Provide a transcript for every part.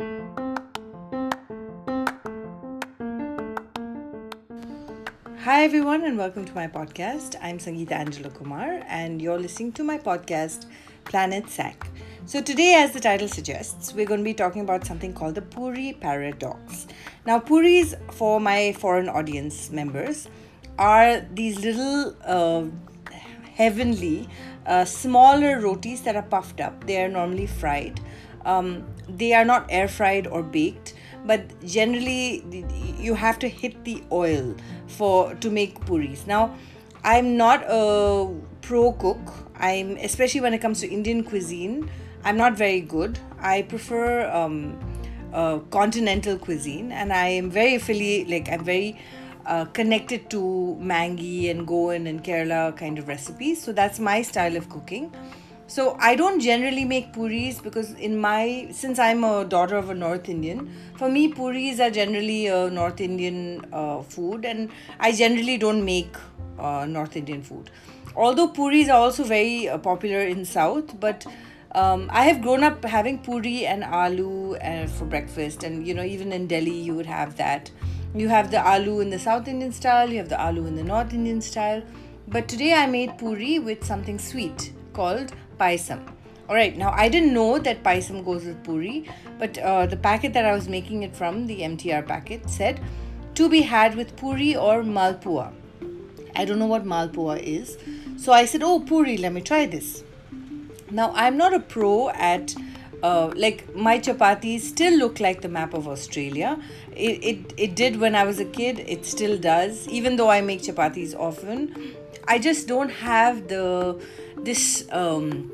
Hi, everyone, and welcome to my podcast. I'm Sangeeta Angela Kumar, and you're listening to my podcast, Planet SAK. So, today, as the title suggests, we're going to be talking about something called the Puri Paradox. Now, Puris, for my foreign audience members, are these little uh, heavenly, uh, smaller rotis that are puffed up. They are normally fried. Um, they are not air fried or baked but generally you have to hit the oil for to make puris. Now i'm not a pro cook. I'm especially when it comes to indian cuisine i'm not very good. I prefer um, uh, continental cuisine and i am very affiliate like i'm very uh, connected to mangi and goan and kerala kind of recipes. So that's my style of cooking so I don't generally make puris because in my since I'm a daughter of a North Indian, for me puris are generally a North Indian uh, food, and I generally don't make uh, North Indian food. Although puris are also very uh, popular in South, but um, I have grown up having puri and aloo uh, for breakfast, and you know even in Delhi you would have that. You have the aloo in the South Indian style, you have the aloo in the North Indian style. But today I made puri with something sweet called payasam. Alright, now I didn't know that payasam goes with puri, but uh, the packet that I was making it from, the MTR packet, said to be had with puri or malpua. I don't know what malpua is. So I said, Oh, puri, let me try this. Now, I'm not a pro at uh, like my chapatis still look like the map of Australia. It, it it did when I was a kid. It still does. Even though I make chapatis often, I just don't have the this um,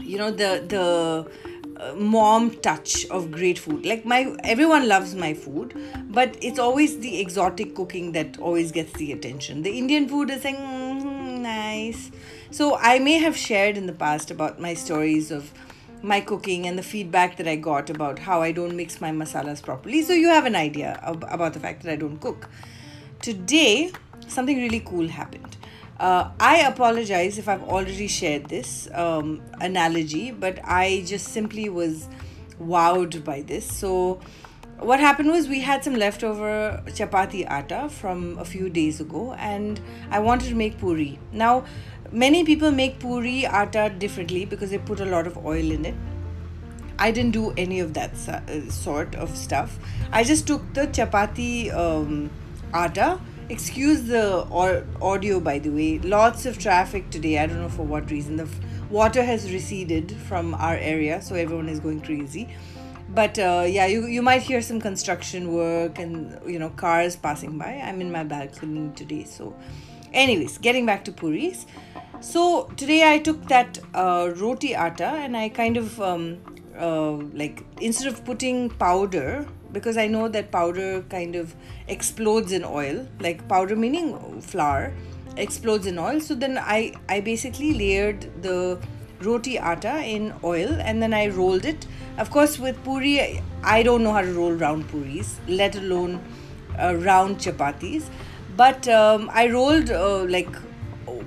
you know the the uh, mom touch of great food. Like my everyone loves my food but it's always the exotic cooking that always gets the attention. The indian food is saying mm, nice. So i may have shared in the past about my stories of my cooking and the feedback that i got about how i don't mix my masalas properly. So you have an idea about the fact that i don't cook. Today something really cool happened uh, I apologize if I've already shared this um, analogy, but I just simply was wowed by this. So, what happened was we had some leftover chapati atta from a few days ago, and I wanted to make puri. Now, many people make puri atta differently because they put a lot of oil in it. I didn't do any of that uh, sort of stuff. I just took the chapati um, atta Excuse the audio, by the way. Lots of traffic today. I don't know for what reason. The water has receded from our area, so everyone is going crazy. But uh, yeah, you, you might hear some construction work and you know cars passing by. I'm in my balcony today, so. Anyways, getting back to puris. So today I took that uh, roti atta and I kind of um, uh, like instead of putting powder because I know that powder kind of explodes in oil, like powder meaning flour explodes in oil. So then I, I basically layered the roti atta in oil and then I rolled it. Of course, with puri, I don't know how to roll round puris, let alone uh, round chapatis. But um, I rolled uh, like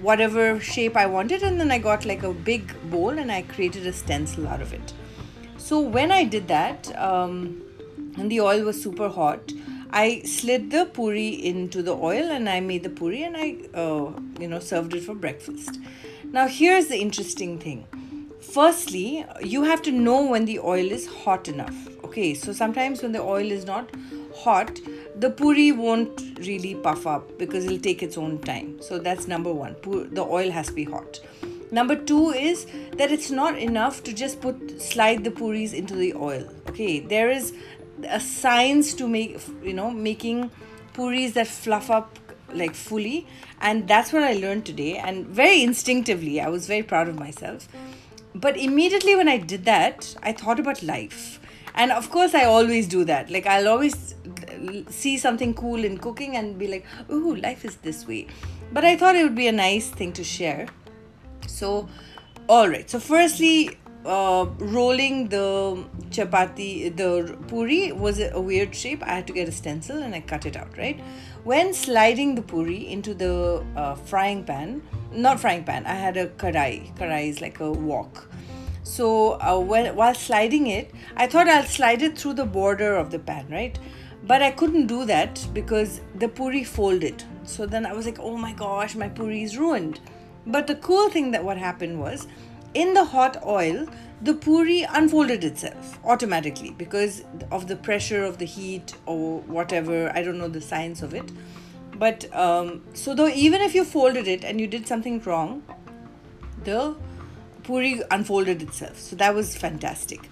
whatever shape I wanted, and then I got like a big bowl and I created a stencil out of it. So when I did that, um, and the oil was super hot. I slid the puri into the oil and i made the puri and i uh, you know served it for breakfast. Now here's the interesting thing. Firstly you have to know when the oil is hot enough okay? So sometimes when the oil is not hot the puri won't really puff up because it'll take its own time. So that's number one the oil has to be hot. Number two is that it's not enough to just put slide the puris into the oil okay? There is a science to make you know making puris that fluff up like fully. And that's what i learned today. And very instinctively i was very proud of myself. But immediately when i did that i thought about life. And of course i always do that. Like i'll always see something cool in cooking and be like oh life is this way. But i thought it would be a nice thing to share. So all right. So firstly uh, rolling the chapati, the puri was a weird shape. I had to get a stencil and I cut it out, right? When sliding the puri into the uh, frying pan, not frying pan, I had a karai. Karai is like a wok. So uh, while, while sliding it, I thought I'll slide it through the border of the pan, right? But I couldn't do that because the puri folded. So then I was like, oh my gosh, my puri is ruined. But the cool thing that what happened was, in the hot oil, the puri unfolded itself automatically because of the pressure of the heat or whatever. I don't know the science of it. But um, so though even if you folded it and you did something wrong, the puri unfolded itself. So that was fantastic.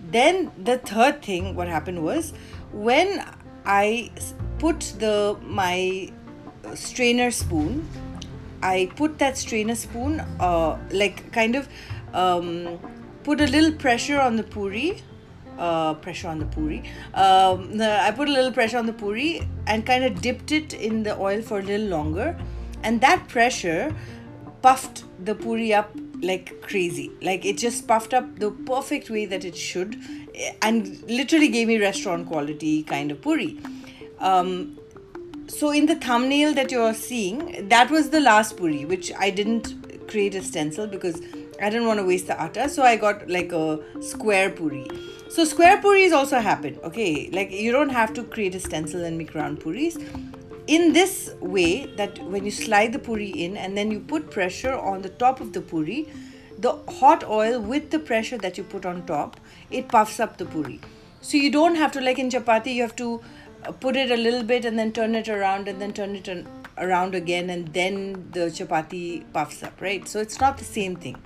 Then the third thing, what happened was when I put the my strainer spoon, I put that strainer spoon, uh, like kind of um, put a little pressure on the puri. Uh, pressure on the puri. Um, I put a little pressure on the puri and kind of dipped it in the oil for a little longer, and that pressure puffed the puri up like crazy. Like it just puffed up the perfect way that it should, and literally gave me restaurant quality kind of puri. Um, so in the thumbnail that you're seeing, that was the last puri, which I didn't create a stencil because I didn't want to waste the atta. So I got like a square puri. So square puris also happen. Okay, like you don't have to create a stencil and make round puris in this way that when you slide the puri in and then you put pressure on the top of the puri the hot oil with the pressure that you put on top it puffs up the puri so you don't have to like in chapati you have to uh, put it a little bit and then turn it around and then turn it around again and then the chapati puffs up right so it's not the same thing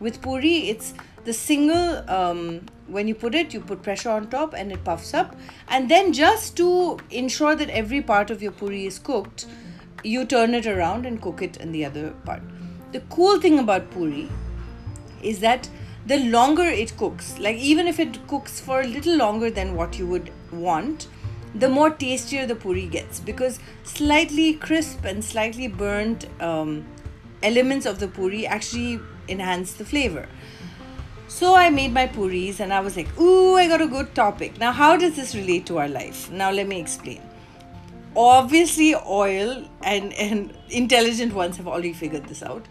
with puri it's the single um, when you put it you put pressure on top and it puffs up. And then just to ensure that every part of your puri is cooked you turn it around and cook it in the other part. The cool thing about puri is that the longer it cooks like even if it cooks for a little longer than what you would want the more tastier the puri gets. Because slightly crisp and slightly burnt um, elements of the puri actually enhance the flavor so I made my puris and I was like, ooh, I got a good topic. Now, how does this relate to our life? Now, let me explain. Obviously, oil and, and intelligent ones have already figured this out.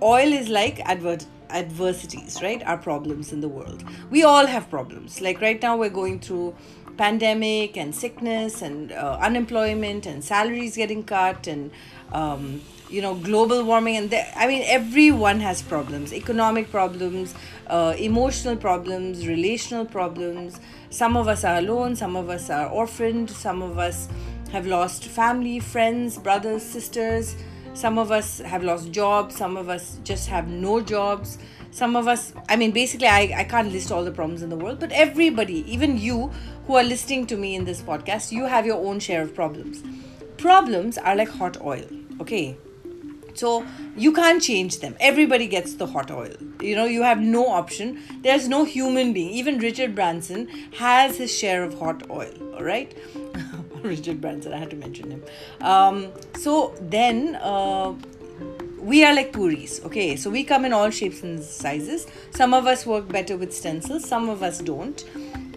Oil is like adver- adversities, right? Our problems in the world. We all have problems. Like right now, we're going through pandemic and sickness and uh, unemployment and salaries getting cut and um, you know global warming and i mean everyone has problems. Economic problems uh, emotional problems relational problems. Some of us are alone some of us are orphaned some of us have lost family friends brothers sisters. Some of us have lost jobs some of us just have no jobs some of us i mean basically I, I can't list all the problems in the world but everybody even you who are listening to me in this podcast you have your own share of problems problems are like hot oil okay so you can't change them. Everybody gets the hot oil. You know, you have no option. There's no human being. Even Richard Branson has his share of hot oil. All right. Richard Branson, I had to mention him. Um, so then uh, we are like puris. Okay, so we come in all shapes and sizes. Some of us work better with stencils, some of us don't.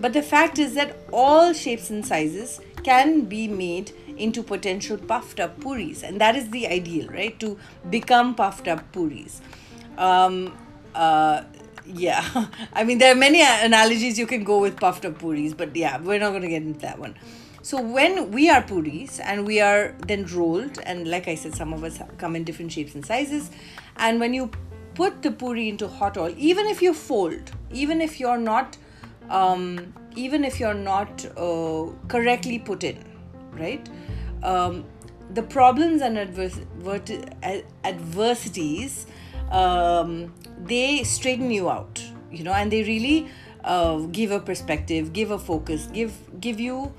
But the fact is that all shapes and sizes can be made into potential puffed up puris and that is the ideal right to become puffed up puris um, uh, yeah i mean there are many analogies you can go with puffed up puris but yeah we're not going to get into that one so when we are puris and we are then rolled and like i said some of us come in different shapes and sizes and when you put the puri into hot oil even if you fold even if you're not um, even if you're not uh, correctly put in right? Um, the problems and advers- adversities um, they straighten you out you know and they really uh, give a perspective give a focus give give you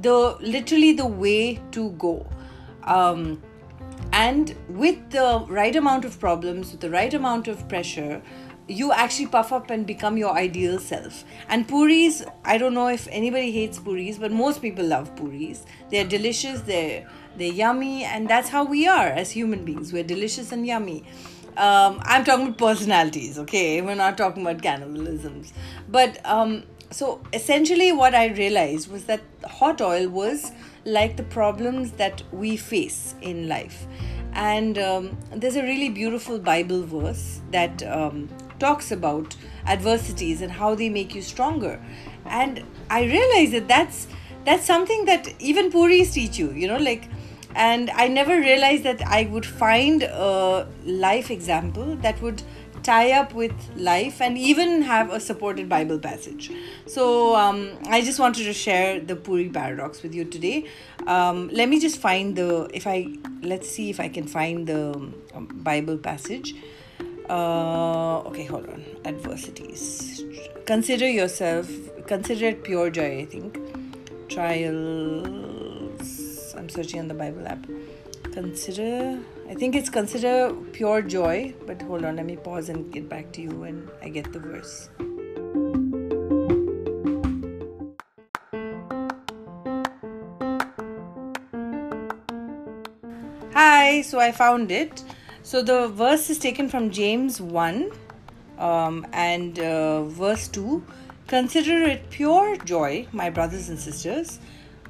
the literally the way to go um, and with the right amount of problems with the right amount of pressure you actually puff up and become your ideal self. And puris, I don't know if anybody hates puris, but most people love puris. They're delicious, they're they're yummy, and that's how we are as human beings. We're delicious and yummy. Um, I'm talking about personalities, okay? We're not talking about cannibalisms. But um, so essentially, what I realized was that hot oil was like the problems that we face in life. And um, there's a really beautiful Bible verse that um, talks about adversities and how they make you stronger. And I realized that that's that's something that even Puris teach you, you know, like and I never realized that I would find a life example that would tie up with life and even have a supported Bible passage. So um, I just wanted to share the Puri paradox with you today. Um, let me just find the, if I, let's see if I can find the um, Bible passage. Uh, okay, hold on. Adversities. Consider yourself, consider it pure joy, I think. Trials. I'm searching on the Bible app. Consider I think it's consider pure joy, but hold on, let me pause and get back to you when I get the verse. Hi, so I found it. So the verse is taken from James 1 um, and uh, verse 2. Consider it pure joy, my brothers and sisters,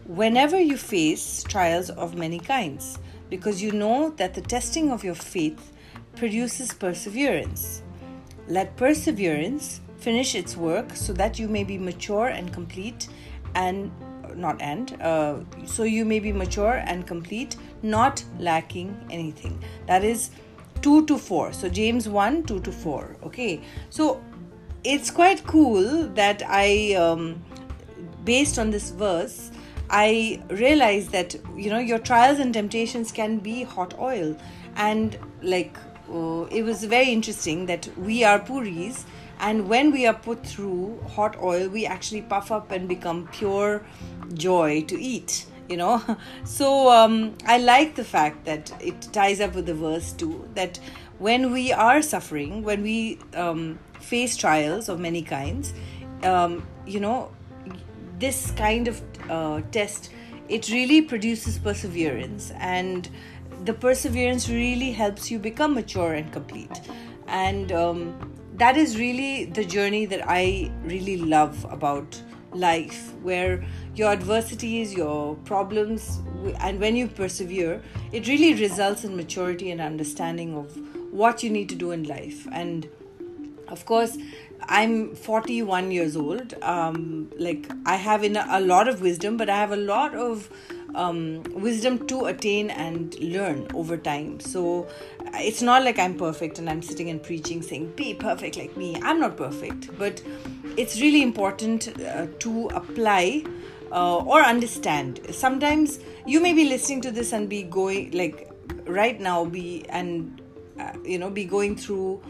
whenever you face trials of many kinds because you know that the testing of your faith produces perseverance. Let perseverance finish its work so that you may be mature and complete and not end, uh, so you may be mature and complete not lacking anything. That is 2 to 4 so james 1 2 to 4 okay. So it's quite cool that i um, based on this verse I realized that you know your trials and temptations can be hot oil, and like uh, it was very interesting that we are puris, and when we are put through hot oil, we actually puff up and become pure joy to eat. You know, so um, I like the fact that it ties up with the verse too. That when we are suffering, when we um, face trials of many kinds, um, you know, this kind of uh, test it really produces perseverance. And the perseverance really helps you become mature and complete. And um, that is really the journey that i really love about life where your adversities your problems and when you persevere it really results in maturity and understanding of what you need to do in life. And of course i'm 41 years old um, like i have in a, a, lot of wisdom but i have a lot of um, wisdom to attain and learn over time. So it's not like i'm perfect and i'm sitting and preaching saying be perfect like me. I'm not perfect but it's really important uh, to apply uh, or understand. Sometimes you may be listening to this and be going like right now be and uh, you know be going through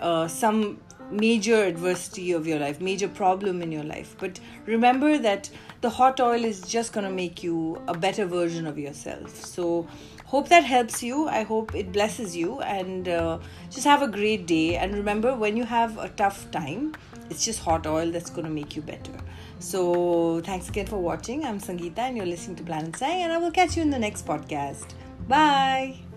uh, some major adversity of your life, major problem in your life. But remember that the hot oil is just going to make you a better version of yourself. So, hope that helps you. I hope it blesses you. And uh, just have a great day. And remember, when you have a tough time, it's just hot oil that's going to make you better. So, thanks again for watching. I'm Sangeeta, and you're listening to Planet Sai, and I will catch you in the next podcast. Bye.